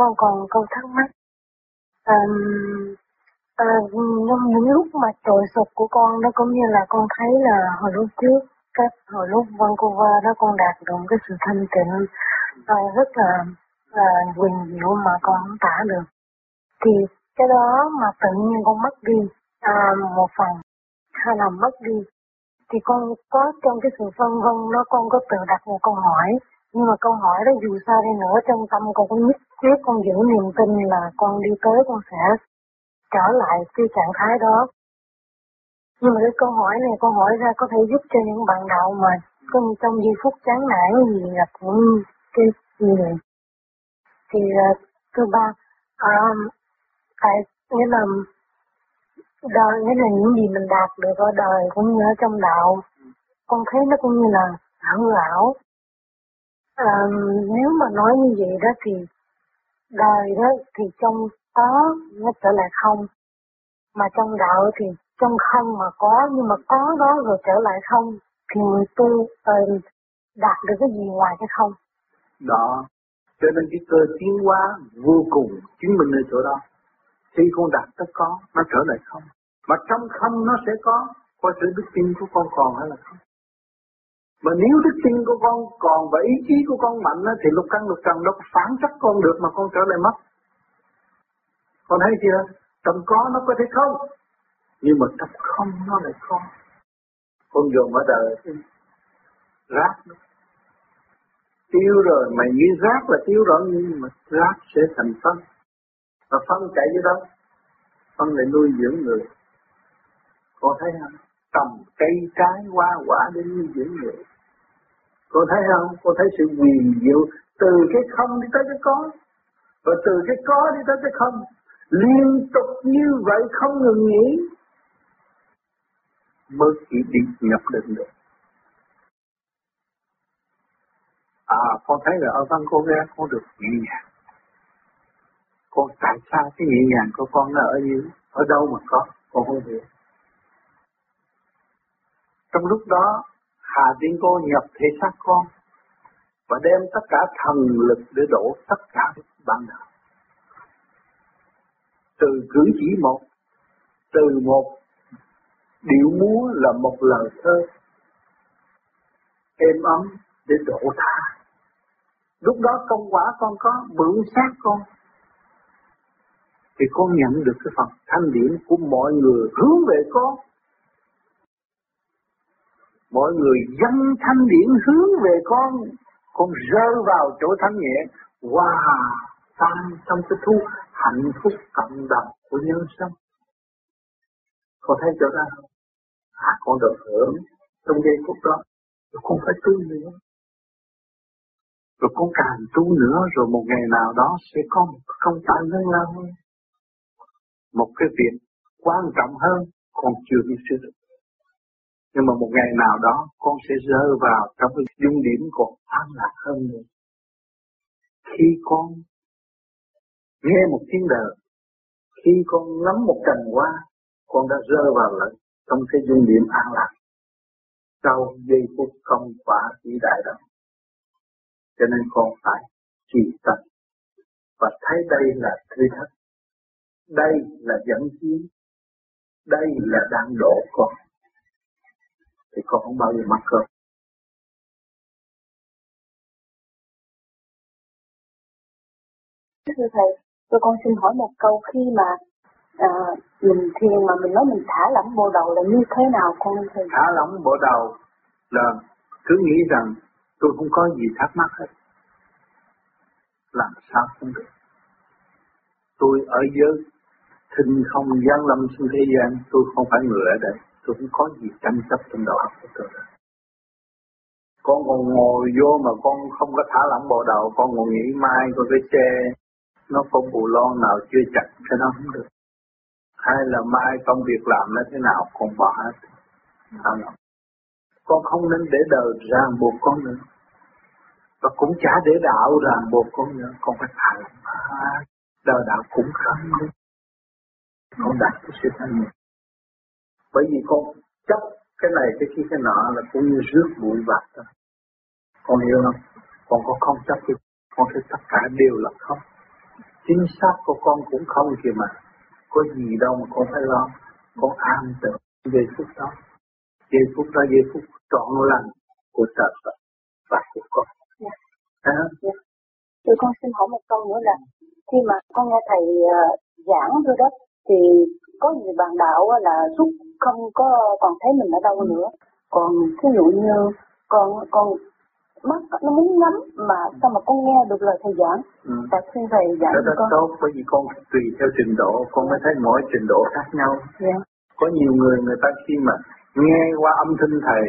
con còn câu thắc mắc. À, à, trong những lúc mà trội sụp của con đó cũng như là con thấy là hồi lúc trước, cách hồi lúc Vancouver đó con đạt được cái sự thanh tịnh à, rất là là quyền diệu mà con không tả được. Thì cái đó mà tự nhiên con mất đi à, một phần hay là mất đi thì con có trong cái sự phân vân đó con có tự đặt một câu hỏi nhưng mà câu hỏi đó dù sao đi nữa trong tâm con cũng nhất nếu con giữ niềm tin là con đi tới con sẽ trở lại cái trạng thái đó. Nhưng mà cái câu hỏi này con hỏi ra có thể giúp cho những bạn đạo mà trong, trong giây phút chán nản gì gặp những cái gì này thì à, uh, thứ ba um, tại nghĩa là đời nghĩa là những gì mình đạt được ở đời cũng như ở trong đạo con thấy nó cũng như là hư ảo. À, nếu mà nói như vậy đó thì đời đó thì trong có nó trở lại không mà trong đạo thì trong không mà có nhưng mà có đó rồi trở lại không thì người tu uh, đạt được cái gì ngoài cái không? Đó. Cho nên cái cơ tiến hóa vô cùng chứng minh ở chỗ đó. Khi con đạt tới có nó trở lại không. Mà trong không nó sẽ có qua sự đức tin của con còn hay là không? Mà nếu đức tin của con còn và ý chí của con mạnh thì lục căn lục trần nó phản trách con được mà con trở lại mất. Con thấy chưa? Trong có nó có thể không? Nhưng mà trong không, nó lại có con dùng ở đời, rác đó. tiêu rồi, mày nghĩ rác là tiêu rồi, nhưng mà rác sẽ thành phân. Và phân chạy với đâu? Phân lại nuôi dưỡng người. Con thấy không? Tầm cây trái hoa quả để nuôi dưỡng người cô thấy không? Cô thấy sự quyền diệu từ cái không đi tới cái có. Và từ cái có đi tới cái không, liên tục như vậy không ngừng nghỉ. Mới chỉ đi nhập định được. À con thấy là ở văn cô ra con được nhẹ nhàng. Con tại sao cái nhẹ nhàng của con nó ở như, ở đâu mà có? Con không hiểu. Trong lúc đó Hà Tiên Cô nhập thể xác con và đem tất cả thần lực để đổ tất cả bạn đạo. Từ cử chỉ một, từ một điệu múa là một lời thơ êm ấm để đổ thả. Lúc đó công quả con có bửng sát con thì con nhận được cái phần thanh điển của mọi người hướng về con mọi người dân thanh điển hướng về con con rơi vào chỗ thanh nhẹ wow tan trong cái thu hạnh phúc cộng đồng của nhân sinh con thấy chỗ đó không? À, con được hưởng trong giây phút đó. Rồi con phải tu nữa. Rồi con càng tu nữa rồi một ngày nào đó sẽ có một công trạng lớn lao hơn. Một cái việc quan trọng hơn con chưa biết sửa được nhưng mà một ngày nào đó con sẽ rơi vào trong cái dung điểm còn an lạc hơn nữa. Khi con nghe một tiếng đời, khi con ngắm một cành hoa, con đã rơi vào lại trong cái dung điểm an lạc. Sau giây phút công quả vĩ đại đó. Cho nên con phải trì tâm và thấy đây là thử thách, đây là dẫn chiến, đây là đang độ con thì con không bao giờ mắc cơm. Thưa Thầy, cho con xin hỏi một câu khi mà à, mình thiền mà mình nói mình thả lỏng bộ đầu là như thế nào con thầy? Thả lỏng bộ đầu là cứ nghĩ rằng tôi không có gì thắc mắc hết. Làm sao không được. Tôi ở dưới thinh không gian lâm xuống thế gian, tôi không phải người ở đây tôi cũng có gì tranh chấp trong đầu óc của tôi con còn ngồi vô mà con không có thả lỏng bộ đầu, con còn nghĩ mai con cái che. Nó có bù lon nào chưa chặt cho nó không được. Hay là mai công việc làm nó thế nào, con bỏ hết. Thả lỏng con không nên để đời ràng buộc con nữa. Và cũng chả để đạo ràng buộc con nữa. Con phải thả lỏng. Đời đạo cũng không. Nữa con đạt cái sự thanh nhẹ bởi vì con chấp cái này cái kia cái nọ là cũng như rước bụi bạc thôi con hiểu không? Con có không chấp thì con thấy tất cả đều là không. Chính xác của con cũng không kìa mà. Có gì đâu mà con phải lo. Con an tưởng giây phút đó. Giây phút đó giây phút trọn lành của trời Phật và của con. Dạ. à? dạ. Tôi con xin hỏi một câu nữa là khi mà con nghe thầy uh, giảng thôi đó thì có nhiều bạn đạo là xúc không có còn thấy mình ở đâu nữa còn ví dụ như con con mắt nó muốn nhắm mà sao mà con nghe được lời thầy giảng ừ. tại khi thầy giảng đó rất con... tốt bởi vì con tùy theo trình độ con mới thấy mỗi trình độ khác nhau yeah. Dạ. có nhiều người người ta khi mà nghe qua âm thanh thầy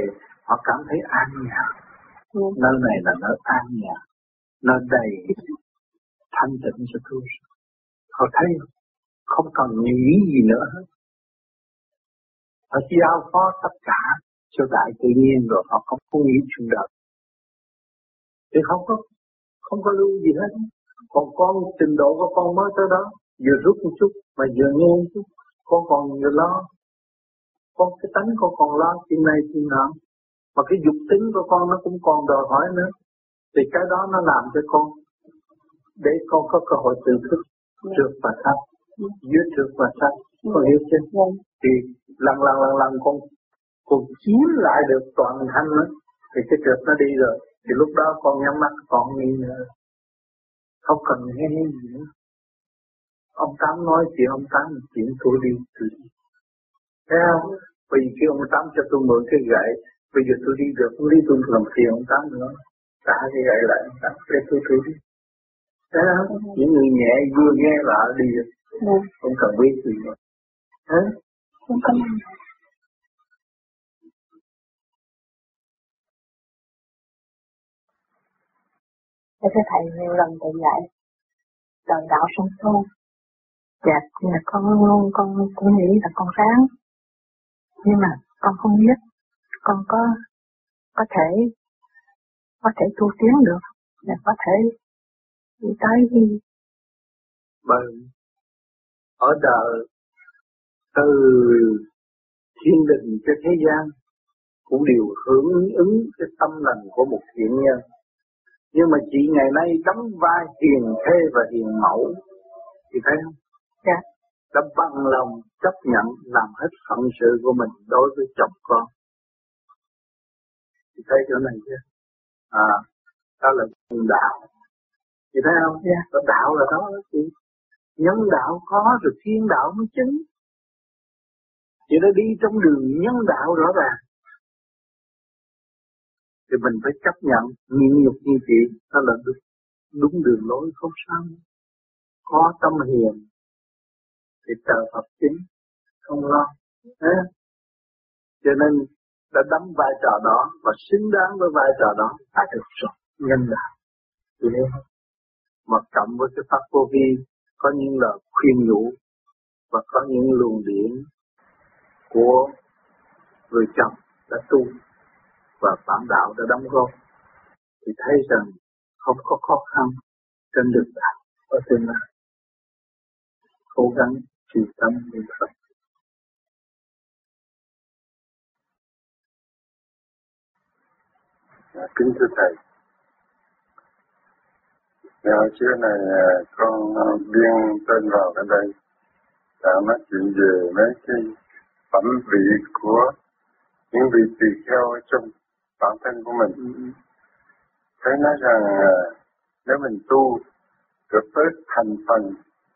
họ cảm thấy an nhàn yeah. Dạ. nơi này là nơi an nhàn nơi đầy thanh tịnh cho tôi họ thấy không cần nghĩ gì nữa hết họ giao phó tất cả cho đại tự nhiên rồi họ không có nghĩ chuyện đời thì không có không có lưu gì hết. Còn con trình độ của con mới tới đó vừa rút một chút mà vừa nghe một chút con còn vừa lo. Con cái tánh con còn lo chuyện này chuyện nọ. Mà cái dục tính của con nó cũng còn đòi hỏi nữa. Thì cái đó nó làm cho con để con có cơ hội tự thức trượt và thấp dưới trượt và thấp con hiểu chưa? Thì lần lần lần lần con con chiếm lại được toàn thanh đó thì cái trượt nó đi rồi. Thì lúc đó con nhắm mắt con nghĩ nữa không cần nghe gì nữa. Ông tám nói chuyện ông tám chuyện tôi đi tôi đi. Thấy không? Vì khi ông tám cho tôi mượn cái gậy bây giờ tôi đi được không đi tôi làm phiền ông tám nữa. Trả cái gậy lại ông tám để tôi tôi đi. Thấy không? Những người nhẹ vừa nghe là đi được không cần biết gì nữa không cần Thế cho thầy nhiều lần tự dạy đời đạo sông tu. Dạ, là con con cũng nghĩ là con sáng. Nhưng mà con không biết con có có thể có thể tu tiến được là có thể đi tới đi bởi ở đời từ thiên đình cho thế gian cũng đều hưởng ứng cái tâm lành của một thiện nhân nhưng mà chị ngày nay đóng vai hiền thê và hiền mẫu thì thấy không? Dạ. Đã bằng lòng chấp nhận làm hết phận sự của mình đối với chồng con. Thì thấy chỗ này chưa? À, đó là đạo. Chị thấy không? Dạ. Đạo là đó đó chị. Nhân đạo có rồi thiên đạo mới chứng chỉ đã đi trong đường nhân đạo rõ ràng. Thì mình phải chấp nhận nhịn nhục như chị nó là đúng, đúng đường lối không sao. Có tâm hiền thì trợ Phật chính không lo. Thế. cho nên đã đóng vai trò đó và xứng đáng với vai trò đó đã được rồi nhân đạo. Thì nếu mà cộng với cái pháp vô vi có những lời khuyên nhủ và có những luồng điển của người chồng đã tu và phản đạo đã đóng góp thì thấy rằng không có khó khăn trên đường đạo ở tương lai. Cố gắng trì tâm niệm Phật. Kính thưa thầy Dạ, trước này à, con à, biên tên vào cái đây đã nói chuyện về mấy cái phẩm vị của những vị tỳ kheo trong bản thân của mình. Thấy nói rằng à, nếu mình tu được tới thành phần,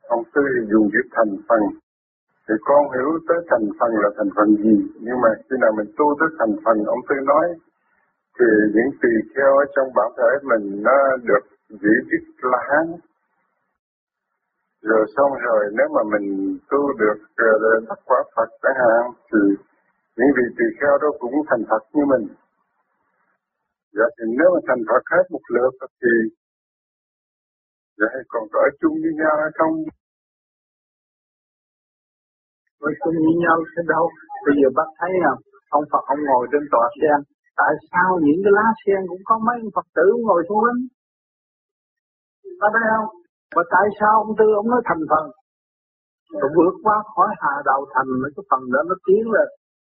ông Tư dùng chữ thành phần, thì con hiểu tới thành phần là thành phần gì, nhưng mà khi nào mình tu tới thành phần, ông Tư nói, thì những tùy theo ở trong bản thể mình nó được giữ chức la hán rồi xong rồi nếu mà mình tu được ờ, uh, đắc quả Phật đã hạn thì những vị tỳ kheo đó cũng thành Phật như mình Dạ thì nếu mà thành Phật hết một lượt thì Dạ còn có ở chung với nhau hay không? Ở chung với nhau thế đâu? Bây giờ bác thấy nào? Ông Phật ông ngồi trên tòa sen. Tại sao những cái lá sen cũng có mấy ông Phật tử ngồi xuống lắm? Có thấy không? Và tại sao ông Tư ông nói thành phần? Rồi vượt qua khỏi hà đầu thành mấy cái phần đó nó tiến lên,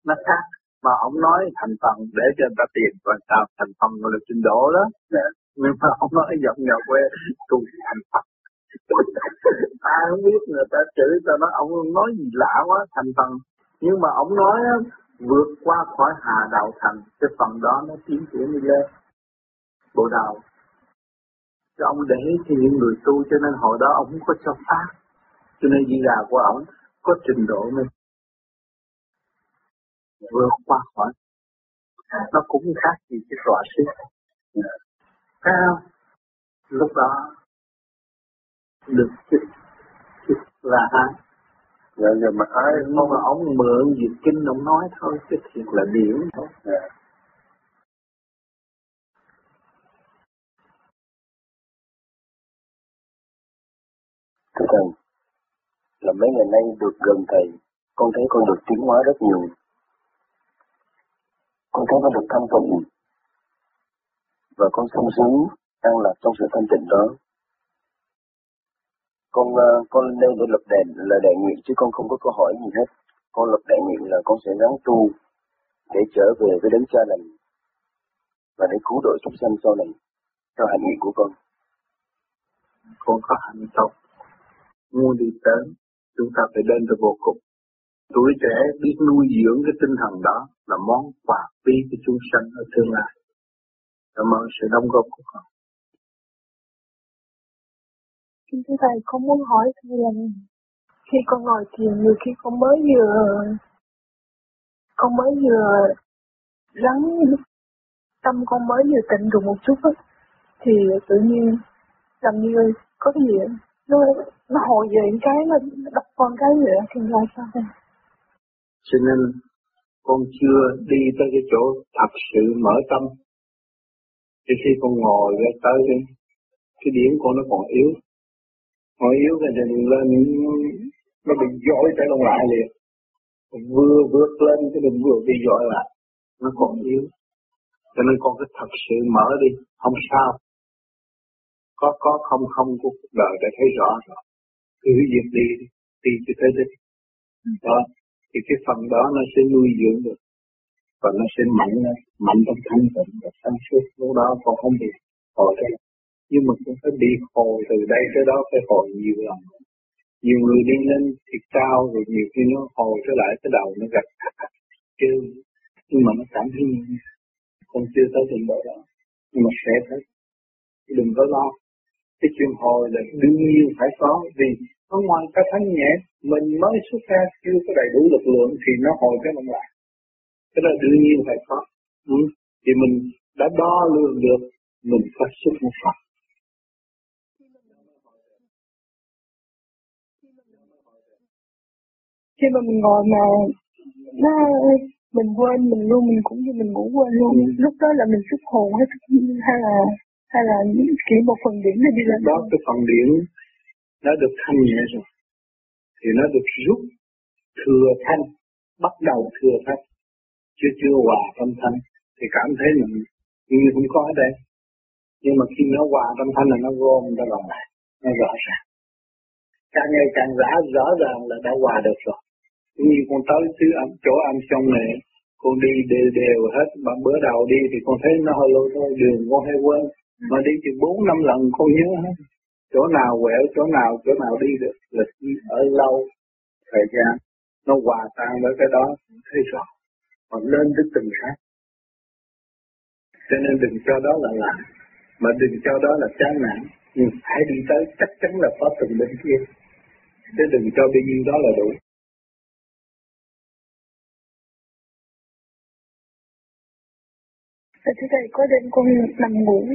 nó khác. Mà ông nói thành phần để cho người ta tiền còn sao thành phần gọi là trình độ đó. Dạ. Nhưng mà ông nói giọng nhà quê tu thành phần. Ai không biết người ta chửi, ta nói ông nói gì lạ quá, thành phần. Nhưng mà ông nói vượt qua khỏi hà đạo thành, cái phần đó nó tiến triển đi lên. Bộ đạo cho ông để cho những người tu cho nên hồi đó ông không có cho pháp. Cho nên di đà của ông có trình độ này vượt qua khỏi. Nó cũng khác gì cái tọa sư thấy không lúc đó được chích chích là hai dạ giờ mà ai không mà ông mượn việc kinh ông nói thôi chứ thiệt là điển. Thôi dạ. Thưa Thầy, là mấy ngày nay được gần Thầy, con thấy con được tiến hóa rất nhiều. Con thấy con được thanh tịnh và con sung sướng, an lạc trong sự thanh tịnh đó. Con ờ, con lên đây để lập đèn là đại nguyện chứ con không có câu hỏi gì hết. Con lập đại nguyện là con sẽ gắng tu để trở về với đấng cha lành và để cứu độ chúng sanh sau này theo hành nguyện của con. Con có hạnh tốt muốn đi tới chúng ta phải đến tới vô cùng. Tuổi trẻ biết nuôi dưỡng cái tinh thần đó là món quà quý của chúng sanh ở tương lai. Cảm ơn sự đóng góp của con. Xin thưa Thầy, con muốn hỏi Thầy là khi con ngồi thiền nhiều khi con mới vừa con mới vừa lắng tâm con mới vừa tịnh được một chút á, thì tự nhiên làm như có cái gì nó nó hồi về cái nó đập con cái nữa thì là sao đây? Cho nên con chưa đi tới cái chỗ thật sự mở tâm. Thì khi con ngồi ra tới cái, cái điểm con nó còn yếu. Còn yếu cái thì lên nó bị dối trở lòng lại liền. Vừa vượt lên cái đường vừa bị dội lại nó còn yếu. Cho nên con cứ thật sự mở đi không sao có có không không của cuộc đời đã thấy rõ. Rồi cứ việc đi đi cho tới đích. Đó. Thì cái phần đó nó sẽ nuôi dưỡng được. Và nó sẽ mạnh lên mạnh trong thanh tịnh và sáng suốt. Lúc đó con không bị hồi đây. Nhưng mà cũng phải đi hồi từ đây tới đó, phải hồi nhiều lần. Nhiều người đi lên thì cao, rồi nhiều khi nó hồi trở lại cái đầu, nó gật kêu nhưng mà nó cảm thấy con chưa tới trình độ đó. Nhưng mà sẽ tới đừng có lo cái chuyện hồi là đương nhiên phải có vì ở ngoài ta thanh nhẹ mình mới xuất ra chưa có đầy đủ lực lượng thì nó hồi cái mình lại. Cái đó đương nhiên phải có. Ừ. thì mình đã đo lường được mình phải xuất một phật khi mà mình ngồi mà nó mình quên mình luôn mình cũng như mình ngủ quên luôn. Ừ. lúc đó là mình xuất hồn hay hay là hay là chỉ một phần điểm nó đi lên đó cái phần điểm nó được thanh nhẹ rồi thì nó được rút thừa thanh bắt đầu thừa thanh chưa chưa hòa tâm thanh. Thì cảm thấy mình như không có ở đây. Nhưng mà khi nó hòa tâm thanh là nó gom nó vào lại nó rõ ràng. Càng ngày càng rõ rõ ràng là đã hòa được rồi. Như con tới xứ âm chỗ âm xong này con đi đều đều hết. Mà bữa đầu đi thì con thấy nó hơi lôi thôi đường con hay quên mà đi chừng bốn năm lần con nhớ hết. Chỗ nào quẹo chỗ nào chỗ nào đi được là ở lâu thời gian nó hòa tan với cái đó thấy rõ còn lên tới từng khác. Cho nên đừng cho đó là làm mà đừng cho đó là chán nản. Nhưng phải đi tới chắc chắn là có từng bên kia. Chứ đừng cho bao nhiêu đó là đủ. Thưa thầy, có đêm con nằm ngủ?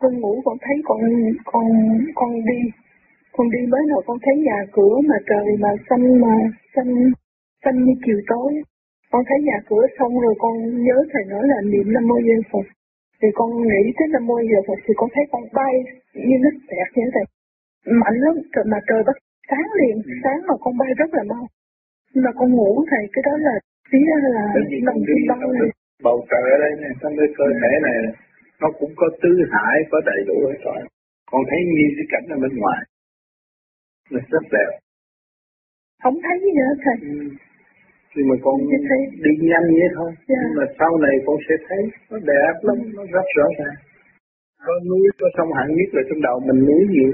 Con ngủ con thấy con con con đi. Con đi mới rồi con thấy nhà cửa mà trời mà xanh mà xanh xanh như chiều tối. Con thấy nhà cửa xong rồi con nhớ thầy nói là niệm năm mô di phật. Thì con nghĩ tới năm mô di phật thì con thấy con bay như nó tẹt như thế mạnh lắm trời mà trời bắt sáng liền sáng mà con bay rất là mau. Mà con ngủ thầy cái đó là phía là băng bầu trời ở đây này trong cái cơ thể này nó cũng có tứ hải có đầy đủ hết rồi. Con thấy như cái cảnh ở bên ngoài. Nó rất đẹp. Không thấy gì nữa thầy. Ừ. nhưng mà con đi nhanh vậy thôi. Yeah. Dạ. nhưng mà sau này con sẽ thấy nó đẹp lắm nó rất rõ ràng. Có núi có sông hạng nhất là trong đầu mình núi nhiều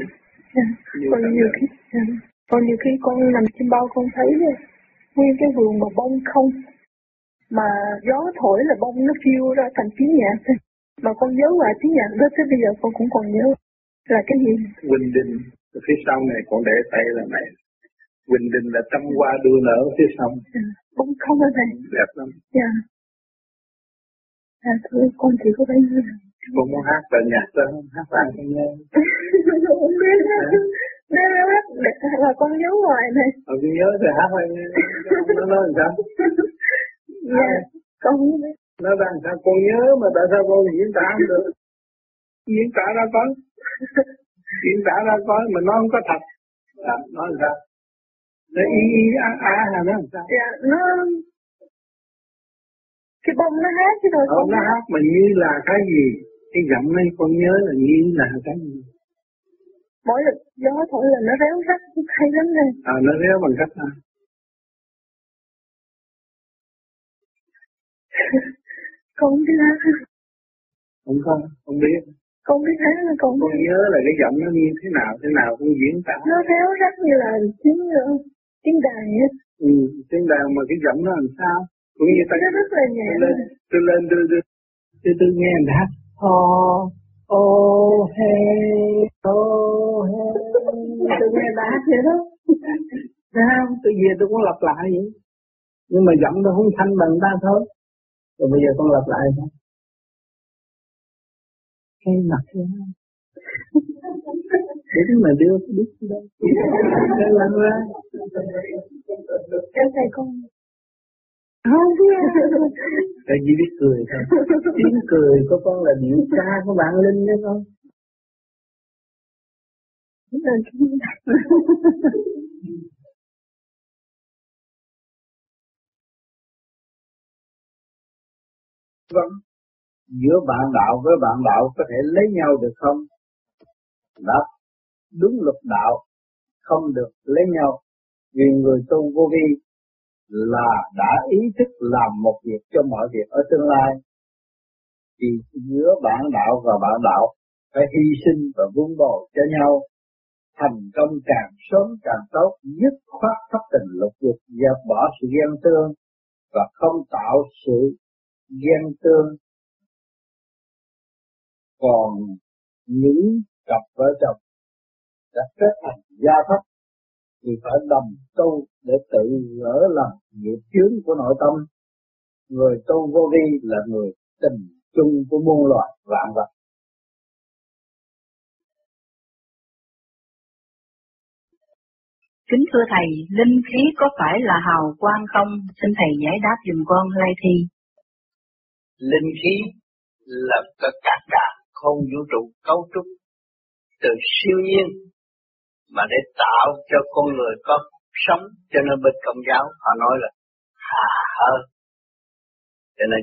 dạ. còn nhiều khi dạ. còn nhiều khi con nằm trên bao con thấy nguyên cái vườn mà bông không. Mà gió thổi là bông nó phiêu ra thành tiếng nhạc mà con nhớ hoài tiếng nhạc đó tới bây giờ con cũng còn nhớ là cái gì? Quỳnh Đình phía sau này con để tay là này Quỳnh Đình là trăm hoa đua nở phía sau. À, bông không ở đây đẹp lắm. Dạ. À thôi con chỉ có bấy nhiêu. Con muốn hát bài nhạc đó hát bài con nghe. Không biết nó hát là con nhớ hoài này. Con nhớ thì hát bài nó nói làm sao. Dạ con không biết nó đang sao con nhớ mà tại sao con diễn tả không được? Diễn tả ra có diễn tả ra có mà nó không có thật. À, nó làm sao? Nó y y a a là nó làm sao? Dạ nó cái bông nó hát chứ rồi không nó hát mà như là cái gì? Cái giọng này con nhớ là như là cái gì? Mỗi lần gió thổi là nó réo rắt hay lắm này à nó réo bằng cách nào con hát không không không biết. Con biết hát là con con nhớ là cái giọng nó như thế nào thế nào con diễn tả. Nó réo rắt như là tiếng uh, tiếng đàn á. Ừ, tiếng đàn mà cái giọng nó làm sao? Cũng như ta nó rất là nhẹ tôi lên tôi lên tôi tôi tôi, tôi nghe anh hát ô ô hey ô hey tôi nghe bà hát vậy đó. Sao tôi về tôi cũng lặp lại vậy. Nhưng mà giọng nó không thanh bằng ta thôi rồi bây giờ con lặp lại. Thôi cái mặt thế Đúng mà đưa cái đít đâu Cái lăn ra. Em thầy con Không biết. Tại chỉ biết cười thôi Tiếng cười của con là điệu ca của bạn Linh đấy con vấn giữa bạn đạo với bạn đạo có thể lấy nhau được không? Đáp, đúng luật đạo không được lấy nhau vì người tu vô vi là đã ý thức làm một việc cho mọi việc ở tương lai. Thì giữa bạn đạo và bạn đạo phải hy sinh và vun bồi cho nhau. Thành công càng sớm càng tốt, dứt khoát thất tình lục dục, dẹp bỏ sự ghen tương và không tạo sự ghen tương còn những cặp vợ chồng đã kết thành gia thất thì phải đồng tu để tự gỡ lần nghiệp chướng của nội tâm người tu vô vi là người tình chung của muôn loài vạn vật Kính thưa Thầy, linh khí có phải là hào quang không? Xin Thầy giải đáp dùm con lai Thi. Linh khí là tất cả cả không vũ trụ cấu trúc từ siêu nhiên mà để tạo cho con người có sống. Cho nên bên công giáo họ nói là hà hơi cho nên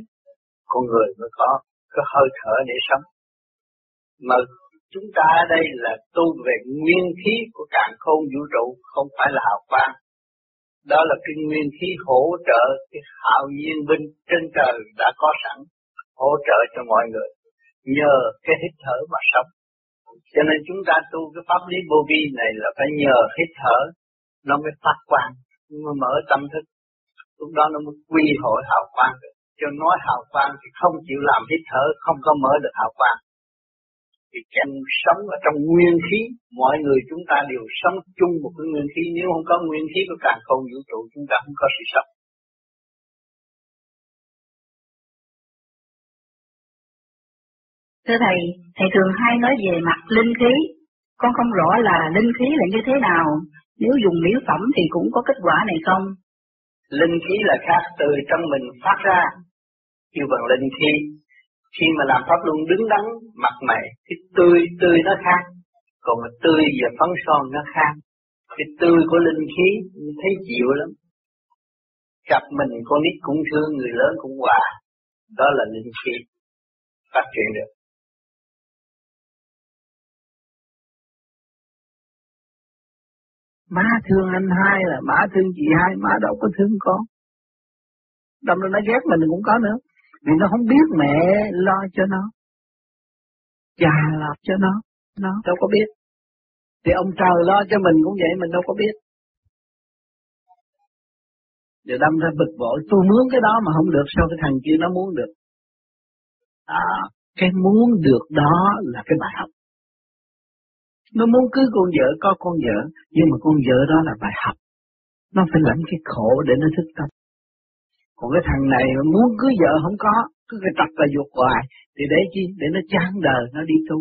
con người mới có có hơi thở để sống. Mà chúng ta ở đây là tu về nguyên khí của càng khôn vũ trụ, không phải là hào quang đó là cái nguyên khí hỗ trợ cái hạo nhiên binh trên trời đã có sẵn hỗ trợ cho mọi người nhờ cái hít thở mà sống. Cho nên chúng ta tu cái pháp lý vô vi này là phải nhờ hít thở nó mới phát quang, nó mới mở tâm thức. Lúc đó nó mới quy hội hào quang được. Cho nói hào quang thì không chịu làm hít thở, không có mở được hào quang. Thì chân sống ở trong nguyên khí, mọi người chúng ta đều sống chung một cái nguyên khí. Nếu không có nguyên khí của càng không vũ trụ, chúng ta không có sự sống. Thưa Thầy, Thầy thường hay nói về mặt linh khí. Con không rõ là linh khí là như thế nào. Nếu dùng miếu phẩm thì cũng có kết quả này không? Linh khí là khác từ trong mình phát ra. Kêu bằng linh khí. Khi mà làm pháp luân đứng đắn, mặt mày, cái tươi, tươi nó khác. Còn mà tươi và phấn son nó khác. Cái tươi của linh khí thấy chịu lắm. Gặp mình con nít cũng thương, người lớn cũng hòa. Đó là linh khí phát triển được. má thương anh hai là má thương chị hai má đâu có thương con đâm ra nó ghét mình cũng có nữa vì nó không biết mẹ lo cho nó cha lo cho nó nó đâu có biết Thì ông trời lo cho mình cũng vậy, mình đâu có biết. Rồi đâm ra bực bội, tôi muốn cái đó mà không được, sao cái thằng kia nó muốn được. À, cái muốn được đó là cái bài học. Nó muốn cưới con vợ, có con vợ, nhưng mà con vợ đó là bài học. Nó phải lãnh cái khổ để nó thức tâm. Còn cái thằng này muốn cưới vợ không có, cứ cái tập là dục hoài, thì để chi? Để nó chán đời, nó đi tu.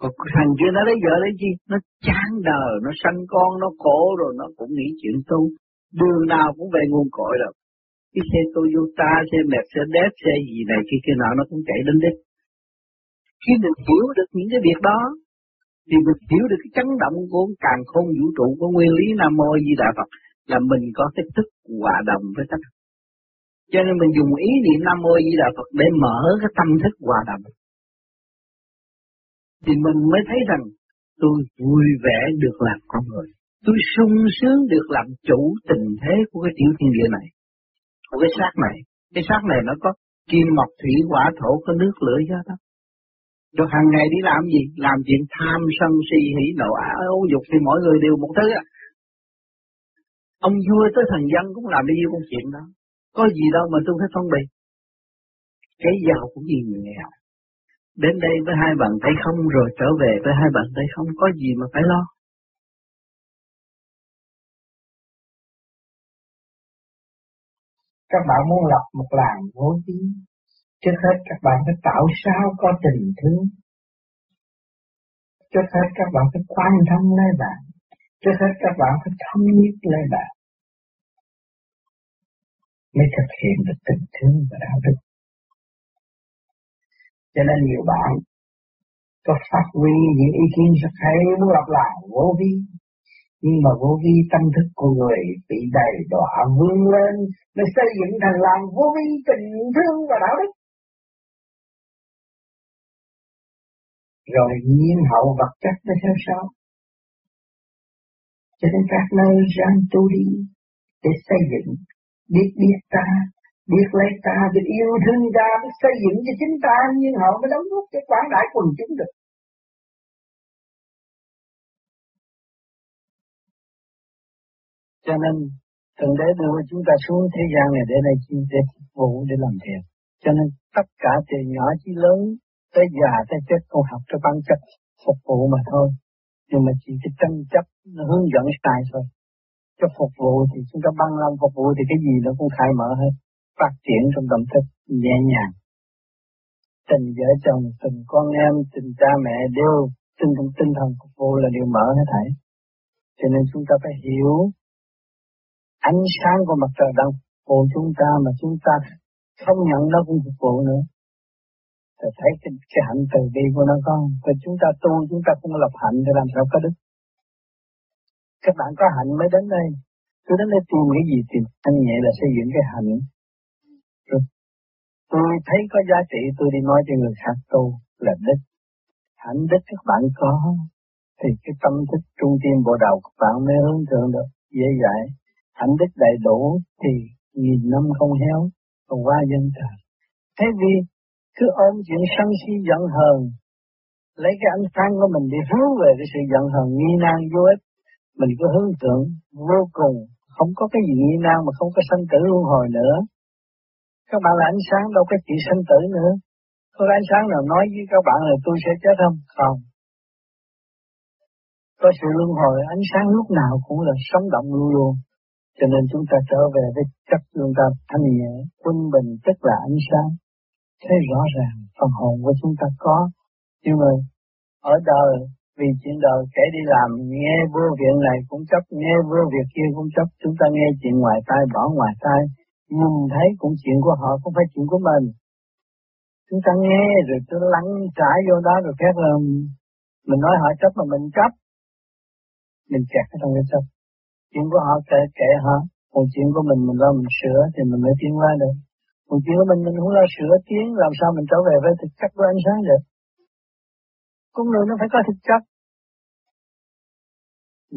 Còn thằng kia nó lấy vợ lấy chi? Nó chán đời, nó sanh con, nó khổ rồi nó cũng nghĩ chuyện tu. Đường nào cũng về nguồn cội rồi. Cái xe Toyota, xe Mercedes, xe gì này kia kia nọ nó cũng chạy đến đích. Khi mình hiểu được những cái việc đó, thì mình hiểu được cái chấn động của càng khôn vũ trụ của nguyên lý Nam Mô Di Đà Phật là mình có cái thức hòa đồng với tất cả. Cho nên mình dùng ý niệm Nam Mô Di Đà Phật để mở cái tâm thức hòa đồng. Thì mình mới thấy rằng tôi vui vẻ được làm con người. Tôi sung sướng được làm chủ tình thế của cái tiểu thiên địa này. Của cái xác này. Cái xác này nó có kim mộc thủy hỏa thổ, có nước lửa gió đó. Rồi hàng ngày đi làm gì? Làm chuyện tham sân si hỉ nộ ái ố dục thì mọi người đều một thứ á. Ông vua tới thần dân cũng làm bao nhiêu công chuyện đó. Có gì đâu mà tôi phải phân biệt. Cái giàu cũng như người nghèo. Đến đây với hai bàn tay không rồi trở về với hai bàn tay không có gì mà phải lo. Các bạn muốn lập một làng vô vi, trước hết các bạn phải tạo sao có tình thương. Trước hết các bạn phải quan tâm lấy bạn. Trước hết các bạn phải thông nhất lấy bạn mới thực hiện được tình thương và đạo đức. Cho nên nhiều bạn có phát huy những ý kiến rất hay muốn lặp lại vô vi, nhưng mà vô vi tâm thức của người bị đầy đọa vươn lên mới xây dựng thành làm vô vi tình thương và đạo đức. Rồi nhiên hậu vật chất nó theo sau. Cho nên các nơi răng tu đi để xây dựng biết biết ta, biết lấy ta, biết yêu thương ta, biết xây dựng cho chính ta, nhưng họ mới đóng góp cho quảng đại quần chúng được. Cho nên Thượng Đế đưa chúng ta xuống thế gian này để này chi để phục vụ để làm thiện. Cho nên tất cả từ nhỏ chí lớn tới già tới chết con học cho bản chất phục vụ mà thôi. Nhưng mà chỉ cái tranh chấp nó hướng dẫn sai thôi cho phục vụ thì chúng ta băng lòng phục vụ thì cái gì nó cũng khai mở hết phát triển trong tâm thức nhẹ nhàng. Tình vợ chồng tình con em tình cha mẹ đều tinh thần tinh thần phục vụ là điều mở hết thảy. Cho nên chúng ta phải hiểu ánh sáng của mặt trời đang phụ chúng ta mà chúng ta không nhận nó cũng phục vụ nữa. Thì thấy cái, cái hạnh từ bi của nó con và chúng ta tu chúng ta không lập hạnh thì làm sao có đức các bạn có hạnh mới đến đây. Tôi đến đây tìm cái gì tìm anh nhẹ là xây dựng cái hạnh. Rồi tôi thấy có giá trị, tôi đi nói cho người khác tu là đích. Hạnh đích các bạn có, thì cái tâm thức trung tâm bộ đầu các bạn mới hướng thượng được, dễ dãi. Hạnh đích đầy đủ thì nghìn năm không héo, còn qua dân trời. Thế vì cứ ôm chuyện sân si giận hờn, lấy cái ánh sáng của mình để hướng về cái sự giận hờn nghi nan vô ích mình cứ hướng tượng vô cùng, không có cái gì nghi nan mà không có sanh tử luân hồi nữa. Các bạn là ánh sáng đâu có chỉ sanh tử nữa. Có ánh sáng nào nói với các bạn là tôi sẽ chết không? Không. Có sự luân hồi, ánh sáng lúc nào cũng là sống động luôn luôn. Cho nên chúng ta trở về với chất chúng ta thanh nhẹ, quân bình tức là ánh sáng. Thấy rõ ràng phần hồn của chúng ta có. Nhưng mà ở đời vì chuyện đời kể đi làm nghe vô việc này cũng chấp, nghe vô việc kia cũng chấp. Chúng ta nghe chuyện ngoài tai bỏ ngoài tai. Nhìn thấy cũng chuyện của họ không phải chuyện của mình. Chúng ta nghe rồi tôi lắng trải vô đó rồi khác là mình nói họ chấp mà mình chấp. Mình kẹt ở trong cái chấp. Chuyện của họ kệ kệ họ. Còn chuyện của mình mình lo mình sửa thì mình mới tiến qua được. Còn chuyện của mình mình không lo sửa tiến làm sao mình trở về với thực chất của ánh sáng được con người nó phải có thực chất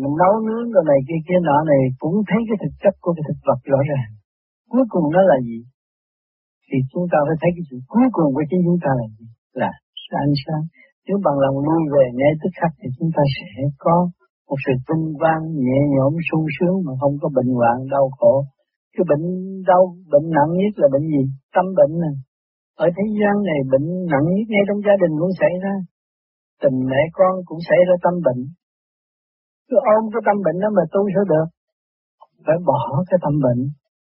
mình nấu nướng rồi này kia kia nọ này cũng thấy cái thực chất của cái thực vật rõ ràng cuối cùng nó là gì thì chúng ta phải thấy cái sự cuối cùng của chính chúng ta là gì là ánh sáng Nếu bằng lòng lui về ngay tức khắc thì chúng ta sẽ có một sự vinh vang nhẹ nhõm sung sướng mà không có bệnh hoạn đau khổ. Cái bệnh đau, bệnh nặng nhất là bệnh gì? Tâm bệnh này. Ở thế gian này bệnh nặng nhất ngay trong gia đình cũng xảy ra. Tình mẹ con cũng xảy ra tâm bệnh. Cứ ôm cái tâm bệnh đó mà tu sao được. Phải bỏ cái tâm bệnh.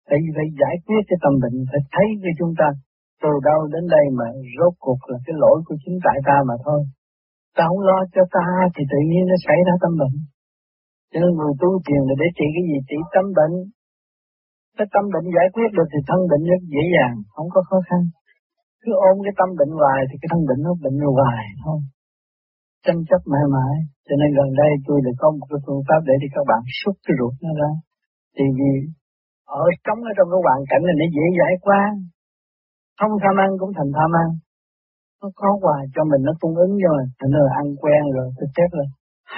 Phải, phải giải quyết cái tâm bệnh. Phải thấy cho chúng ta từ đâu đến đây mà rốt cuộc là cái lỗi của chính tại ta mà thôi. Ta không lo cho ta thì tự nhiên nó xảy ra tâm bệnh. Cho nên người tu thiền là để trị cái gì? Trị tâm bệnh. Cái tâm bệnh giải quyết được thì thân bệnh rất dễ dàng, không có khó khăn. Cứ ôm cái tâm bệnh hoài thì cái thân bệnh nó bệnh hoài thôi. Tranh chấp mãi mãi. Cho nên gần đây tôi lại có một cái phương pháp để cho các bạn xúc cái ruột nó ra. Thì vì ở sống ở trong cái hoàn cảnh này nó dễ giải qua. Không tham ăn cũng thành tham ăn. Nó có quà cho mình nó cung ứng rồi, mình. Thành ra ăn quen rồi tôi chết rồi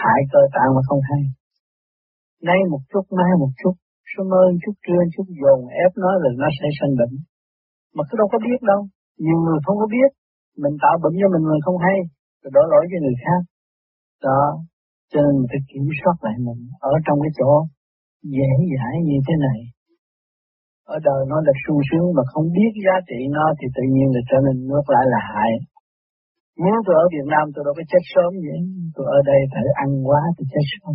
hại cơ tạng mà không hay. Nay một chút, mai một chút, sớm ơn chút trưa chút dồn ép nó là nó sẽ sanh bệnh. Mà cứ đâu có biết đâu. Nhiều người không có biết. Mình tạo bệnh cho mình mà không hay. Rồi đổ lỗi cho người khác. Đó. Cho nên phải kiểm soát lại mình. Ở trong cái chỗ dễ dãi như thế này. Ở đời nó là sung sướng mà không biết giá trị nó thì tự nhiên là trở nên ngược lại là hại. Nếu tôi ở Việt Nam tôi đâu có chết sớm vậy. Tôi ở đây phải ăn quá thì chết sớm.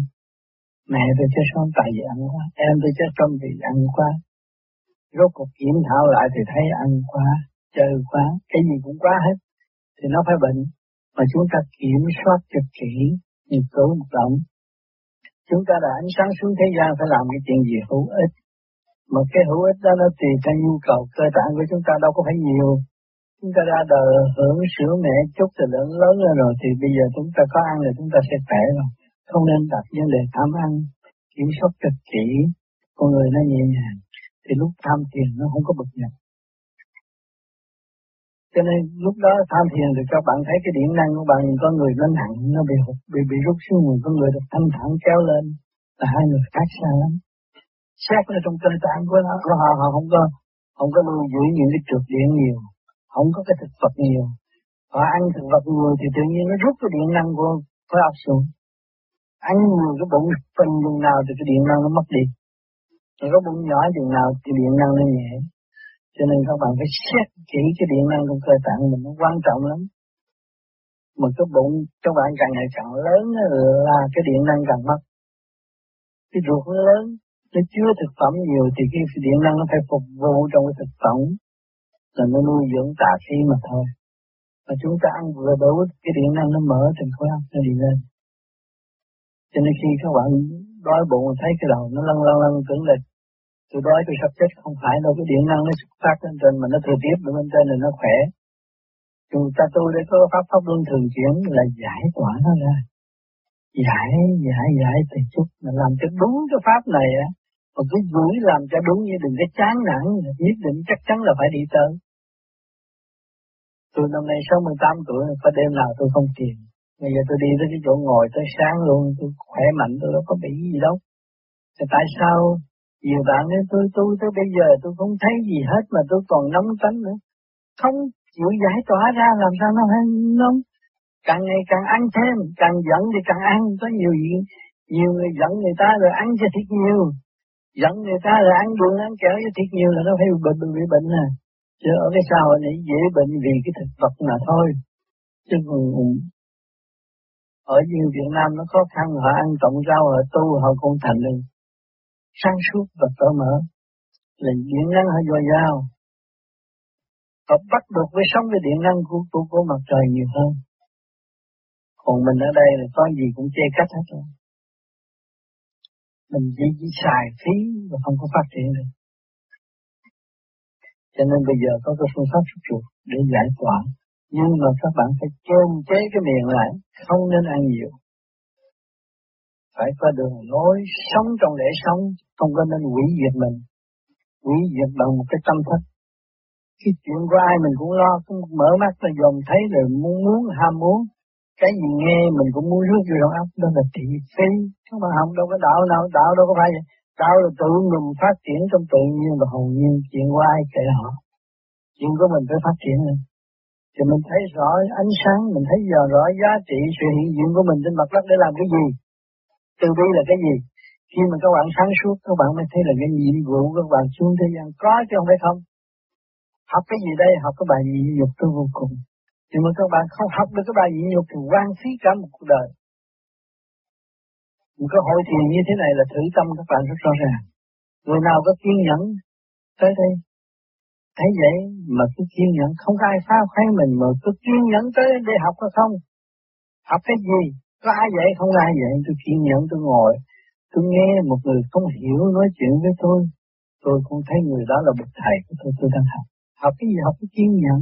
Mẹ tôi chết sớm tại vì ăn quá. Em tôi chết sớm vì ăn quá. Rốt cuộc kiểm thảo lại thì thấy ăn quá, chơi quá, cái gì cũng quá hết. Thì nó phải bệnh. Mà chúng ta kiểm soát cho kỹ, nhịp cứu một động. Chúng ta đã ánh sáng xuống thế gian phải làm cái chuyện gì hữu ích. Mà cái hữu ích đó nó tùy theo nhu cầu cơ bản của chúng ta đâu có phải nhiều. Chúng ta ra đời hưởng sữa mẹ chút thì lớn lớn lên rồi thì bây giờ chúng ta có ăn rồi chúng ta sẽ khỏe rồi. Không nên đặt vấn đề tham ăn, kiểm soát cực kỹ, con người nó nhẹ nhàng. Thì lúc tham tiền nó không có bực nhập. Cho nên lúc đó tham thiền thì các bạn thấy cái điện năng của bạn có người nó nặng, nó bị bị bị rút xuống người, có người được thanh thản kéo lên, là hai người khác xa lắm. Xét ở trong cơ tạng của nó, của họ, họ không có không có nuôi giữ những cái trượt điện nhiều, không có cái thực vật nhiều. Họ ăn thực vật nhiều thì tự nhiên nó rút cái điện năng của khối óc xuống. Ăn nhiều cái bụng phần đường nào thì cái điện năng nó mất đi. Rồi có bụng nhỏ chừng nào thì điện năng nó nhẹ. Cho nên các bạn phải xét kỹ cái điện năng của cơ tạng mình nó quan trọng lắm. Mà cái bụng các bạn càng ngày càng lớn là cái điện năng càng mất. Cái ruột nó lớn, nó chứa thực phẩm nhiều thì cái điện năng nó phải phục vụ trong cái thực phẩm là nó nuôi dưỡng tà khí mà thôi. Mà chúng ta ăn vừa đủ cái điện năng nó mở thành khối óc nó đi lên. Cho nên khi các bạn đói bụng thấy cái đầu nó lăn lăn lăn tưởng là tôi đói tôi sắp chết không phải đâu cái điện năng nó xuất phát lên trên mà nó thừa tiếp bên trên là nó khỏe. Chúng ta tu để có pháp pháp luân thường chuyển là giải tỏa nó ra. Giải, giải, giải từ chút mà làm cho đúng cái pháp này á. Mà cứ gửi làm cho đúng như đừng có chán nản, nhất định chắc chắn là phải đi tới. Tôi năm nay 68 tuổi, có đêm nào tôi không tiền. Bây giờ tôi đi tới cái chỗ ngồi tới sáng luôn, tôi khỏe mạnh, tôi đâu có bị gì đâu. Thì tại sao nhiều bạn nói tôi tu tới bây giờ tôi không thấy gì hết mà tôi còn nóng tánh nữa. Không chịu giải tỏa ra làm sao nó hay nóng. Càng ngày càng ăn thêm, càng giận thì càng ăn. Có nhiều gì, nhiều người giận người ta rồi ăn cho thiệt nhiều. Giận người ta rồi ăn đường ăn kẹo cho thiệt nhiều là nó phải bệnh, bị bệnh à. Chứ ở cái sao này dễ bệnh vì cái thực vật mà thôi. Chứ còn ở như Việt Nam nó khó khăn họ ăn trồng rau họ tu họ cũng thành được sáng suốt và cởi mở. Là điện năng hay dồi dào. Họ bắt được với sống với điện năng của, của, của mặt trời nhiều hơn. Còn mình ở đây là có gì cũng chê cách hết rồi. Mình chỉ, chỉ xài phí và không có phát triển được. Cho nên bây giờ có cái phương pháp xuất chuột để giải tỏa. Nhưng mà các bạn phải kiềm chế cái miệng lại không nên ăn nhiều phải có đường lối sống trong lễ sống không có nên hủy diệt mình. Hủy diệt bằng một cái tâm thức. Cái chuyện của ai mình cũng lo cũng mở mắt ra dòm thấy rồi muốn muốn ham muốn. Cái gì nghe mình cũng muốn rước vô đầu óc đó là thị phi. Chứ mà không đâu có đạo nào đạo đâu có phải vậy. Đạo là tự mình phát triển trong tự nhiên và hồn nhiên. Chuyện của ai kệ họ? Chuyện của mình phải phát triển lên. Thì mình thấy rõ ánh sáng, mình thấy giờ rõ giá trị sự hiện diện của mình trên mặt đất để làm cái gì. Từ bi là cái gì? Khi mà các bạn sáng suốt, các bạn mới thấy là cái nhiệm vụ các bạn xuống thế gian có chứ không phải không. Học cái gì đây? Học cái bài nhịn nhục tới vô cùng. Nhưng mà các bạn không học được cái bài nhịn nhục thì quan phí cả một cuộc đời. Một cái hội thiền như thế này là thử tâm các bạn rất rõ ràng. Người nào có kiên nhẫn tới đây thấy vậy mà cứ kiên nhẫn không có ai phá khoái mình mà cứ kiên nhẫn tới để học hay không học cái gì có ai vậy? Không ai vậy. Tôi kiên nhẫn, tôi ngồi. Tôi nghe một người không hiểu nói chuyện với tôi. Tôi cũng thấy người đó là bậc thầy của tôi. Tôi đang học. Học cái gì? Học cái kiên nhẫn.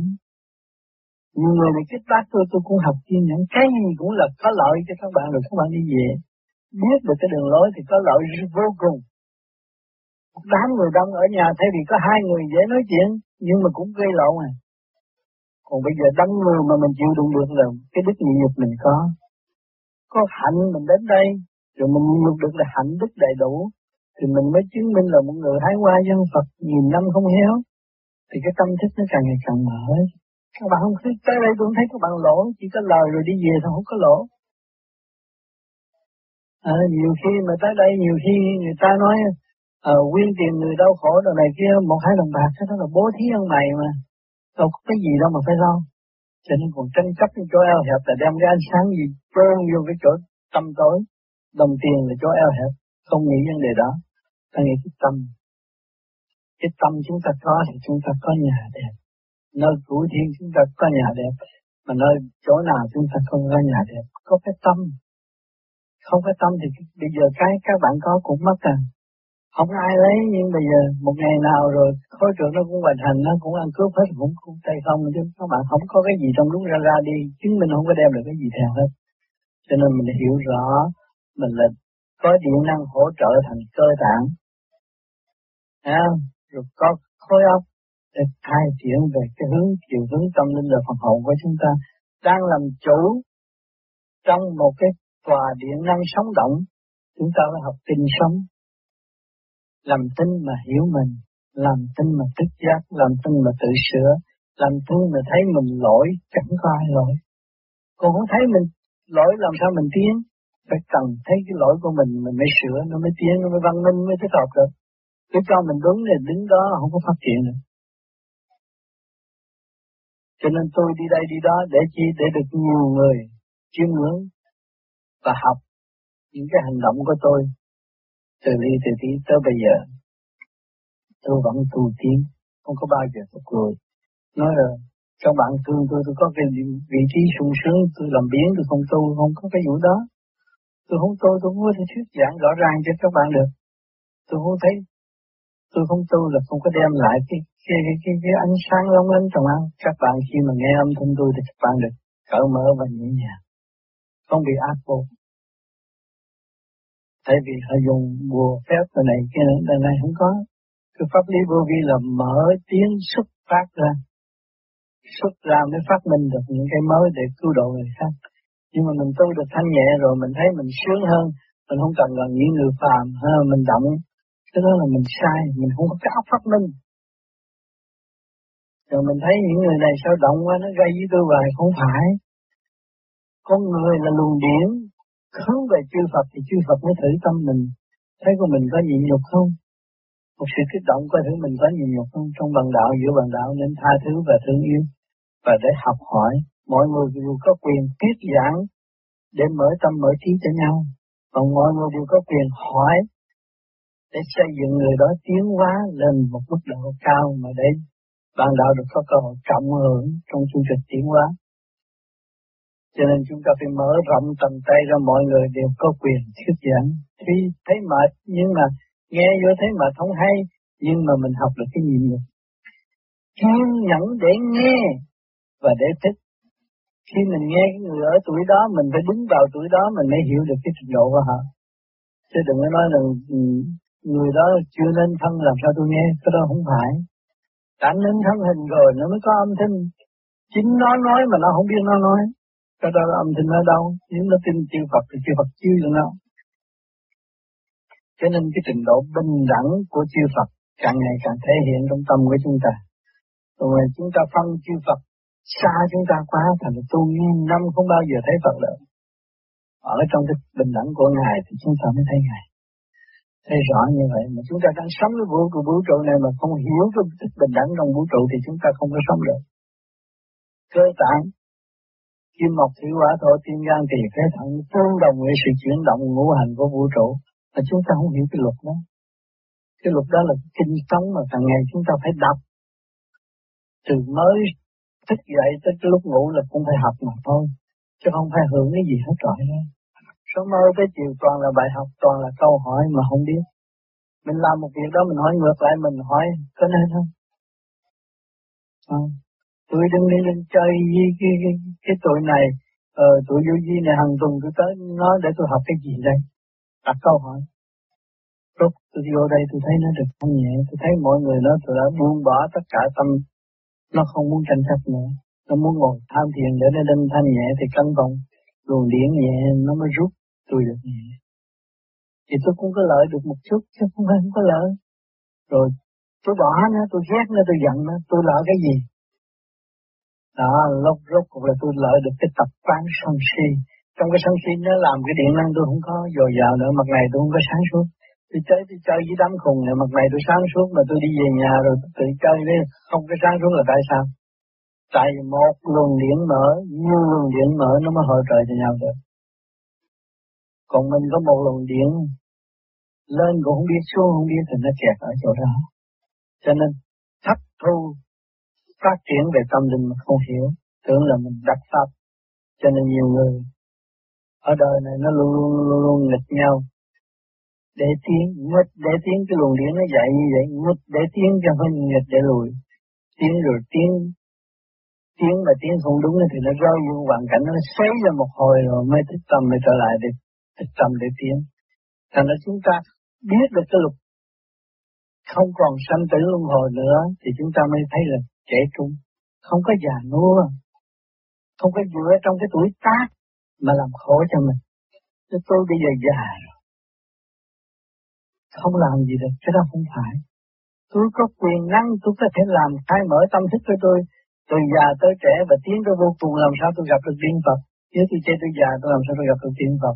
Nhiều người này kết bác tôi tôi cũng học kiên nhẫn. Cái gì cũng là có lợi cho các bạn rồi các bạn đi về. Biết được cái đường lối thì có lợi vô cùng. Một đám người đông ở nhà thay vì có hai người dễ nói chuyện, nhưng mà cũng gây lộn à. Còn bây giờ đông người mà mình chịu đựng được là cái đức nhịn nhục mình có. Có hạnh mình đến đây, rồi mình nhịn được là hạnh đức đầy đủ, thì mình mới chứng minh là một người hái hoa dân Phật nghìn năm không héo. Thì cái tâm thức nó càng ngày càng mở. Các bạn không thấy, tới đây cũng thấy các bạn lỗ, chỉ có lời rồi đi về thôi không có lỗ. À, nhiều khi mà tới đây, nhiều khi người ta nói à, quyên tiền người đau khổ đồ này kia một hai đồng bạc cái đó là bố thí ăn mày mà đâu có cái gì đâu mà phải lo cho nên còn tranh chấp cái chỗ eo hẹp là đem cái ánh sáng gì trơn vô cái chỗ tâm tối. Đồng tiền là chỗ eo hẹp. Không nghĩ vấn đề đó. Ta nghĩ cái tâm. Cái tâm chúng ta có thì chúng ta có nhà đẹp. Nơi cửu thiên chúng ta có nhà đẹp. Mà nơi chỗ nào chúng ta không có nhà đẹp. Có cái tâm. Không có tâm thì bây giờ cái, các bạn có cũng mất à không ai lấy nhưng bây giờ một ngày nào rồi khối trưởng nó cũng hoàn thành nó cũng ăn cướp hết cũng cũng tay không chứ các bạn không có cái gì trong đúng ra ra đi. Chứng minh không có đem được cái gì theo hết. Cho nên mình hiểu rõ mình là có điện năng hỗ trợ thành cơ tạng. À, rồi có khối óc để thay chuyển về cái hướng chiều hướng tâm linh là phần hồn của chúng ta. Đang làm chủ trong một cái tòa điện năng sống động chúng ta phải học tinh sống làm tin mà hiểu mình, làm tin mà tức giác, làm tin mà tự sửa, làm tin mà thấy mình lỗi, chẳng có ai lỗi. Còn không thấy mình lỗi làm sao mình tiến, phải cần thấy cái lỗi của mình mình mới sửa, nó mới tiến, nó mới văn minh, mới thích hợp được. Cứ cho mình đúng thì đứng đó không có phát triển được. Cho nên tôi đi đây đi đó để chi? Để được nhiều người chiêm ngưỡng và học những cái hành động của tôi từ ly từ tí tới bây giờ. Tôi vẫn tu tiến không có bao giờ tôi cười nói là các bạn thương tôi tôi có cái vị trí sung sướng tôi làm biến tôi không tu không có cái vụ đó. Tôi không tu tôi không có thể thuyết giảng rõ ràng cho các bạn được. Tôi không thấy tôi không tu là không có đem lại cái cái cái, cái, cái ánh sáng long lanh trong ăn các bạn khi mà nghe âm thanh tôi thì các bạn được cởi mở và nhẹ nhàng không bị áp buộc tại vì họ dùng bùa phép từ này kia này, cái này không có. Cái pháp lý vô vi là mở tiếng xuất phát ra. Xuất ra mới phát minh được những cái mới để cứu độ người khác. Nhưng mà mình tu được thanh nhẹ rồi mình thấy mình sướng hơn mình không cần gần những người phàm ha mình động. Cái đó là mình sai mình không có cái óc phát minh. Rồi mình thấy những người này sao động quá nó gây với tôi hoài không phải. Con người là luồng điển hướng về chư Phật thì chư Phật mới thử tâm mình, thấy của mình có nhịn nhục không? Một sự kích động có thử mình có nhịn nhục không? Trong bằng đạo, giữa bằng đạo nên tha thứ và thương yêu. Và để học hỏi, mọi người đều có quyền tiết giảng để mở tâm mở trí cho nhau. Còn mọi người đều có quyền hỏi để xây dựng người đó tiến hóa lên một mức độ cao mà để bạn đạo được có cơ hội trọng hưởng trong chương trình tiến hóa. Cho nên chúng ta phải mở rộng tầm tay ra mọi người đều có quyền thuyết giảng. Thì thấy mệt nhưng mà nghe vô thấy mệt không hay nhưng mà mình học được cái gì nhỉ? Kiên nhẫn để nghe và để thích. Khi mình nghe cái người ở tuổi đó mình phải đứng vào tuổi đó mình mới hiểu được cái trình độ của họ. Chứ đừng có nói là ừ, người đó chưa nên thân làm sao tôi nghe, cái đó không phải. Đã nên thân hình rồi nó mới có âm thanh. Chính nó nói mà nó không biết nó nói. Cái đó là âm thanh ở đâu? Nếu nó tin chư Phật thì chư Phật chiêu cho nó. Cho nên cái trình độ bình đẳng của chư Phật càng ngày càng thể hiện trong tâm của chúng ta. Rồi chúng ta phân chư Phật xa chúng ta quá thành tu nghìn năm không bao giờ thấy Phật được ở trong cái bình đẳng của Ngài thì chúng ta mới thấy Ngài thấy rõ như vậy mà chúng ta đang sống với vũ, của vũ trụ này mà không hiểu cái bình đẳng trong vũ trụ thì chúng ta không có sống được cơ tạng kim mộc thủy hỏa thổ thiên gan thì phế thận tương đồng với sự chuyển động ngũ hành của vũ trụ mà chúng ta không hiểu cái luật đó cái luật đó là kinh sống mà càng ngày chúng ta phải đọc từ mới thức dậy tới lúc ngủ là cũng phải học mà thôi chứ không phải hưởng cái gì hết trọi đó Số mơ tới chiều toàn là bài học, toàn là câu hỏi mà không biết. Mình làm một việc đó mình hỏi ngược lại mình hỏi có nên không? Không. Tôi đừng đi lên chơi với cái, cái, cái tội này, ờ, tụi vô di này hàng tuần tôi tới nói để tôi học cái gì đây? Đặt câu hỏi. Lúc tôi vô đây tôi thấy nó được thanh nhẹ, tôi thấy mọi người nó tôi đã buông bỏ tất cả tâm, nó không muốn tranh chấp nữa, nó muốn ngồi tham thiền để nó đâm thanh nhẹ thì cân bằng luồng điển nhẹ nó mới rút tôi được nhẹ. Thì tôi cũng có lợi được một chút, chứ không phải không có lợi. Rồi tôi bỏ nó, tôi ghét nó, tôi giận nó, tôi lợi cái gì? Đó, lúc lúc cũng là tôi lợi được cái tập quán sân si. Trong cái sân si nó làm cái điện năng tôi không có dồi dào nữa, mặt này tôi không có sáng suốt. Tôi chơi, tôi chơi với đám khùng này, mặt này tôi sáng suốt mà tôi đi về nhà rồi tôi tự chơi đi, không có sáng suốt là tại sao? Tại một luồng điện mở, nhiều luồng điện mở nó mới hỗ trợ cho nhau được. Còn mình có một luồng điện lên cũng không biết xuống không biết thì nó kẹt ở chỗ đó. Cho nên thấp thu phát triển về tâm linh mà không hiểu, tưởng là mình đắc pháp. Cho nên nhiều người ở đời này nó luôn luôn luôn, luôn nghịch nhau. Để tiến, nghịch để tiến cái luồng điển nó dạy như vậy, nghịch để tiến cho hơi nghịch để lùi. Tiến rồi tiến tiến mà tiến không đúng thì nó rơi vô hoàn cảnh nó xoáy ra một hồi rồi mới thích tâm mới trở lại để thích tâm để tiến. Thành ra chúng ta biết được cái luật không còn sanh tử luân hồi nữa thì chúng ta mới thấy là trẻ trung, không có già nua, không có dựa trong cái tuổi tác mà làm khổ cho mình. Chứ tôi bây giờ già rồi, không làm gì được, cái đó không phải. Tôi có quyền năng, tôi có thể làm khai mở tâm thức của tôi, từ già tới trẻ và tiến tới vô cùng làm sao tôi gặp được viên Phật. Nếu tôi chơi tôi già tôi làm sao tôi gặp được viên Phật.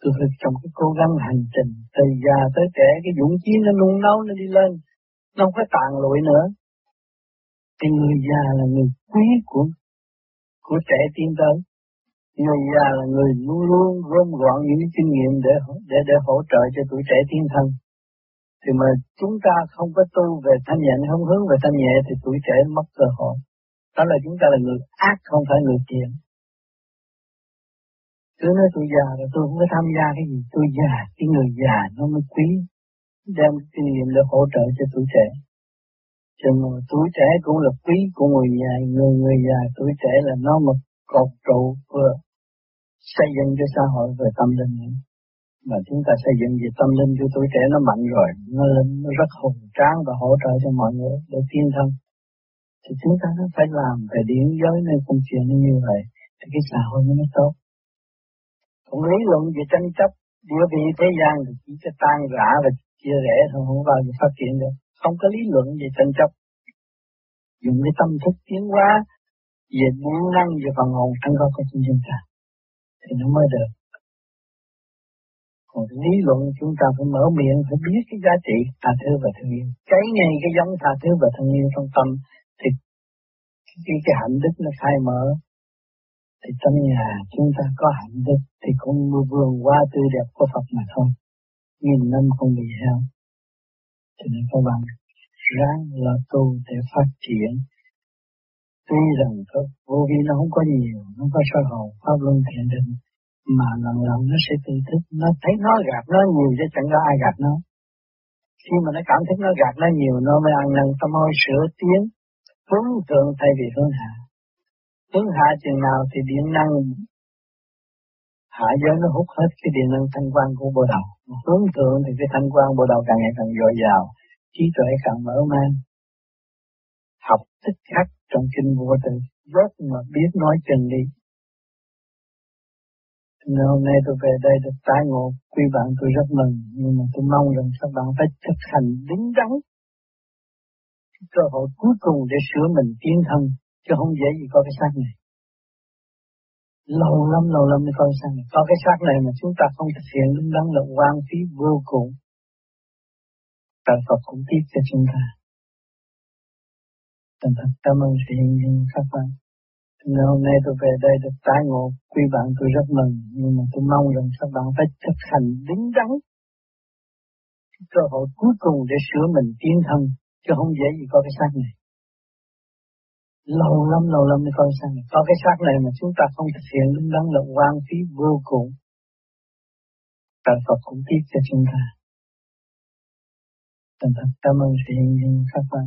Tôi phải trong cái cố gắng hành trình từ già tới trẻ cái dũng chí nó nung nấu nó đi lên. Nó không có tàn lụi nữa. Thì người già là người quý của của trẻ tiến tới. Người già là người luôn luôn gom gọn những kinh nghiệm để để để hỗ trợ cho tuổi trẻ tiến thân. Thì mà chúng ta không có tu về thanh nhẹ, không hướng về thanh nhẹ thì tuổi trẻ mất cơ hội. Đó là chúng ta là người ác không phải người thiện. Cứ nói tôi già rồi tôi không có tham gia cái gì. Tôi già, cái người già nó mới quý. Đem kinh nghiệm để hỗ trợ cho tuổi trẻ. Cho người tuổi trẻ cũng là quý của người già. Người người già tuổi trẻ là nó một cột trụ vừa xây dựng cho xã hội về tâm linh. Mà chúng ta xây dựng về tâm linh cho tuổi trẻ nó mạnh rồi, nó lên nó rất hùng tráng và hỗ trợ cho mọi người để tiến thân thì chúng ta phải làm về điển giới nơi công chuyện như vậy thì cái xã hội nó mới tốt còn lý luận về tranh chấp địa vị thế gian thì chỉ có tan rã và chia rẽ thôi không bao giờ phát triển được không có lý luận về tranh chấp dùng cái tâm thức tiến hóa về muốn năng về phần hồn sẵn có của chúng ta. Thì nó mới được. Còn lý luận chúng ta phải mở miệng phải biết cái giá trị tha thứ và thương yêu. Cái ngay cái giống tha thứ và thương yêu trong tâm thì cái, cái hạnh đức nó khai mở. Thì trong nhà chúng ta có hạnh đức thì cũng vườn qua tươi đẹp của Phật mà thôi. Nghìn năm không bị heo cho nên các bạn ráng là tu để phát triển. Tuy rằng có vô vi nó không có nhiều, nó có sơ hồn pháp luân thiện định, mà lần lần nó sẽ tự thức. Nó thấy nó gạt nó nhiều chứ chẳng có ai gạt nó. Khi mà nó cảm thấy nó gạt nó nhiều, nó mới ăn năn tâm hơi sửa tiến hướng thượng thay vì hướng hạ. Hướng hạ chừng nào thì điện năng hạ giới nó hút hết cái điện năng thanh quan của bộ đầu. Hướng thượng thì cái thanh quan bộ đầu càng ngày càng dồi dào, trí tuệ càng mở mang. Học tích khắc trong kinh vô tử, rất mà biết nói chân đi. Nên hôm nay tôi về đây được tái ngộ, quý bạn tôi rất mừng, nhưng mà tôi mong rằng các bạn phải thực hành đúng đắn cơ hội cuối cùng để sửa mình tiến thân chứ không dễ gì có cái xác này. Lâu lắm, lâu lắm mới coi xong. Có cái xác này mà chúng ta không thực hiện đúng đắn là quan phí vô cùng. Trời Phật cũng tiếp cho chúng ta. Thành thật cảm ơn sự hiện diện các bạn. Nên hôm nay tôi về đây được tái ngộ quý bạn tôi rất mừng nhưng mà tôi mong rằng các bạn phải thực hành đúng đắn cơ hội cuối cùng để sửa mình tiến thân chứ không dễ gì có cái xác này lâu lắm lâu lắm mới coi sang có cái xác này mà chúng ta không thực hiện, đúng đắn là quan phí vô cùng. Trời Phật cũng tiếc cho chúng ta. Thành thật, cảm ơn sự hiện diện các bạn.